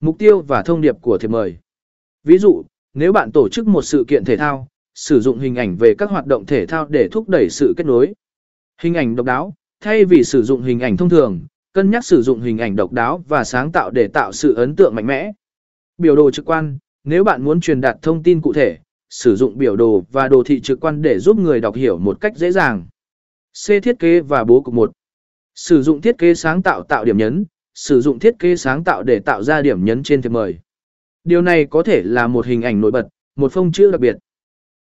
Mục tiêu và thông điệp của thiệp mời. Ví dụ, nếu bạn tổ chức một sự kiện thể thao, sử dụng hình ảnh về các hoạt động thể thao để thúc đẩy sự kết nối. Hình ảnh độc đáo, thay vì sử dụng hình ảnh thông thường, cân nhắc sử dụng hình ảnh độc đáo và sáng tạo để tạo sự ấn tượng mạnh mẽ. Biểu đồ trực quan, nếu bạn muốn truyền đạt thông tin cụ thể, sử dụng biểu đồ và đồ thị trực quan để giúp người đọc hiểu một cách dễ dàng. C. Thiết kế và bố cục một. Sử dụng thiết kế sáng tạo tạo điểm nhấn, sử dụng thiết kế sáng tạo để tạo ra điểm nhấn trên thiệp mời. Điều này có thể là một hình ảnh nổi bật, một phông chữ đặc biệt.